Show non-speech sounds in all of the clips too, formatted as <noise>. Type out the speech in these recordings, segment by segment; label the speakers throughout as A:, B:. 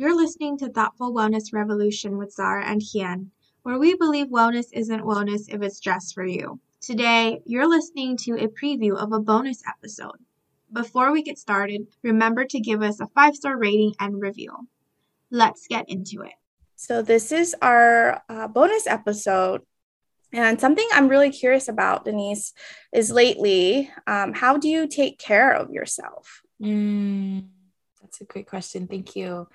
A: You're listening to Thoughtful Wellness Revolution with Zara and Hien, where we believe wellness isn't wellness if it's just for you. Today, you're listening to a preview of a bonus episode. Before we get started, remember to give us a five star rating and review. Let's get into it.
B: So, this is our uh, bonus episode. And something I'm really curious about, Denise, is lately, um, how do you take care of yourself?
C: Mm, that's a great question. Thank you.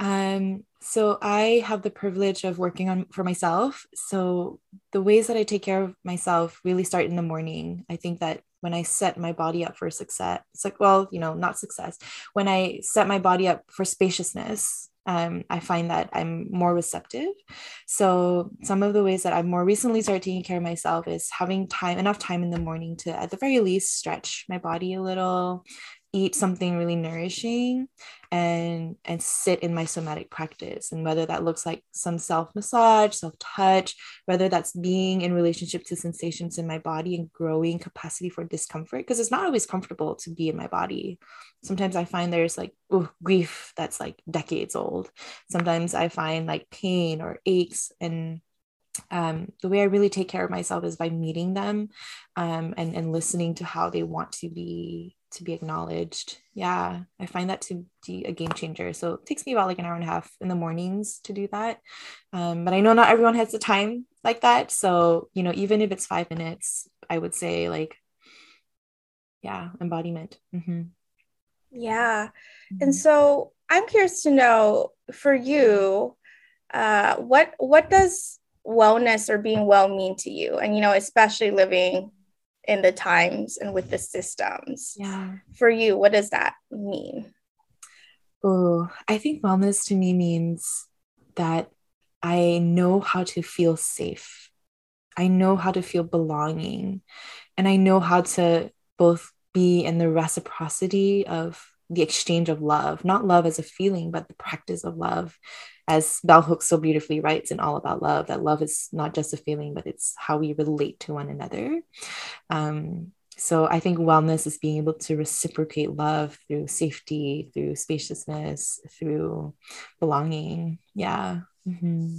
C: Um, so I have the privilege of working on for myself. So the ways that I take care of myself really start in the morning. I think that when I set my body up for success, it's like, well, you know, not success, when I set my body up for spaciousness, um, I find that I'm more receptive. So some of the ways that I've more recently started taking care of myself is having time, enough time in the morning to, at the very least, stretch my body a little, eat something really nourishing and and sit in my somatic practice. And whether that looks like some self massage self touch whether that's being in relationship to sensations in my body and growing capacity for discomfort because it's not always comfortable to be in my body. Sometimes i find there's like ooh, grief that's like decades old. Sometimes i find like pain or aches and um, the way I really take care of myself is by meeting them um, and, and listening to how they want to be to be acknowledged. Yeah, I find that to be a game changer. So it takes me about like an hour and a half in the mornings to do that. Um, but I know not everyone has the time like that. So, you know, even if it's five minutes, I would say like, yeah, embodiment. Mm-hmm.
B: Yeah. Mm-hmm. And so I'm curious to know for you, uh, what what does wellness or being well mean to you? And you know, especially living in the times and with the systems.
C: Yeah.
B: For you, what does that mean?
C: Oh, I think wellness to me means that I know how to feel safe. I know how to feel belonging. And I know how to both be in the reciprocity of the exchange of love, not love as a feeling, but the practice of love as Bell Hooks so beautifully writes in All About Love, that love is not just a feeling, but it's how we relate to one another. Um, so I think wellness is being able to reciprocate love through safety, through spaciousness, through belonging. Yeah. Mm-hmm.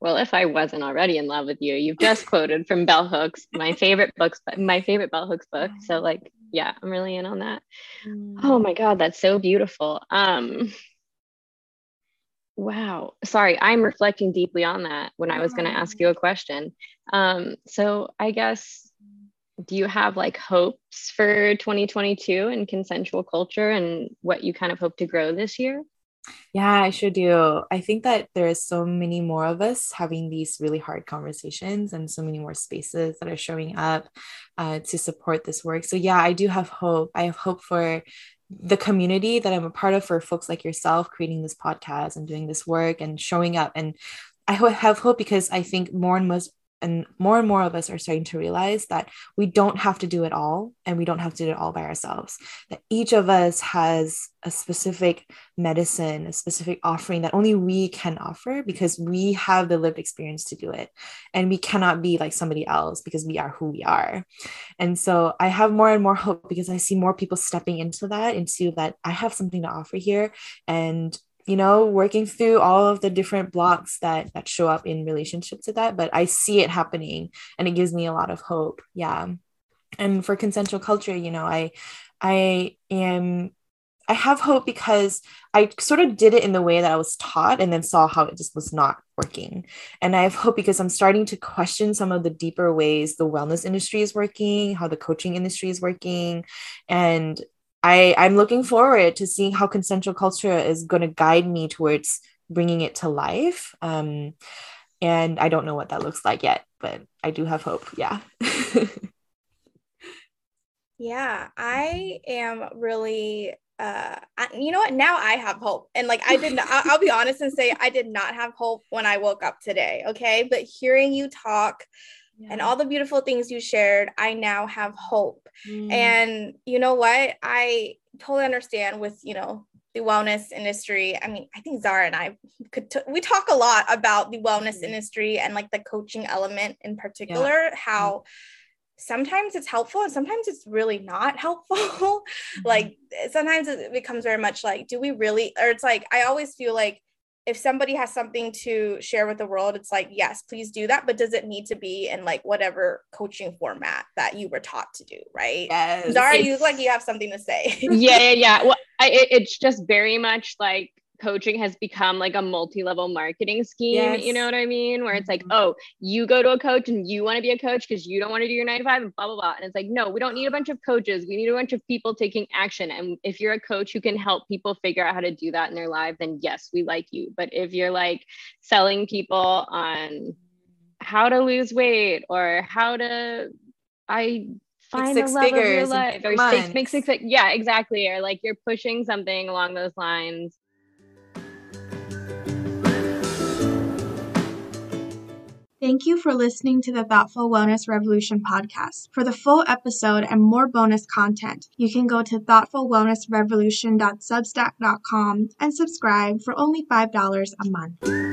D: Well, if I wasn't already in love with you, you've just quoted from Bell Hooks, my favorite books, my favorite Bell Hooks book. So like yeah, I'm really in on that. Mm. Oh my God, that's so beautiful. Um, wow. Sorry, I'm reflecting deeply on that when I was going to ask you a question. Um, so I guess, do you have like hopes for 2022 and consensual culture and what you kind of hope to grow this year?
C: Yeah, I sure do. I think that there is so many more of us having these really hard conversations and so many more spaces that are showing up uh, to support this work. So, yeah, I do have hope. I have hope for the community that I'm a part of for folks like yourself creating this podcast and doing this work and showing up. And I have hope because I think more and most and more and more of us are starting to realize that we don't have to do it all and we don't have to do it all by ourselves. That each of us has a specific medicine a specific offering that only we can offer because we have the lived experience to do it. And we cannot be like somebody else because we are who we are. And so i have more and more hope because i see more people stepping into that into that i have something to offer here. And you know working through all of the different blocks that that show up in relationship to that but i see it happening and it gives me a lot of hope. Yeah. And for consensual culture you know i i am i have hope because i sort of did it in the way that i was taught and then saw how it just was not working. And i have hope because i'm starting to question some of the deeper ways the wellness industry is working how the coaching industry is working and I I'm looking forward to seeing how consensual culture is going to guide me towards bringing it to life. Um, and I don't know what that looks like yet, but I do have hope. Yeah. <laughs>
B: yeah, I am really uh I, you know what now i have hope and like i didn't I'll, I'll be honest and say i did not have hope when i woke up today okay but hearing you talk yeah. and all the beautiful things you shared, I now have hope. Mm. And you know what? I totally understand with, you know, the wellness industry. I mean, I think Zara and I could t- we talk a lot about the wellness mm. industry and like the coaching element in particular, yeah. how mm sometimes it's helpful and sometimes it's really not helpful. <laughs> mm-hmm. Like sometimes it becomes very much like, do we really, or it's like, I always feel like if somebody has something to share with the world, it's like, yes, please do that. But does it need to be in like whatever coaching format that you were taught to do? Right. Yes. Zara, you look like you have something to say.
D: yeah. Yeah. Yeah. <laughs> Well, I, it, it's just very much like, coaching has become like a multi-level marketing scheme yes. you know what i mean? Where it's like mm-hmm. oh you go to a coach and you want to be a coach because you don't want to do your nine to five and blah blah blah. And it's like no we don't need a bunch of coaches. We need a bunch of people taking action. And if you're a coach who can help people figure out how to do that in their life then yes we like you. But if you're like selling people on how to lose weight or how to i find the love of your life or six, make six yeah exactly. Or like you're pushing something along those lines
A: Thank you for listening to the Thoughtful Wellness Revolution podcast. For the full episode and more bonus content, you can go to thoughtfulwellnessrevolution.substack.com and subscribe for only $5 a month.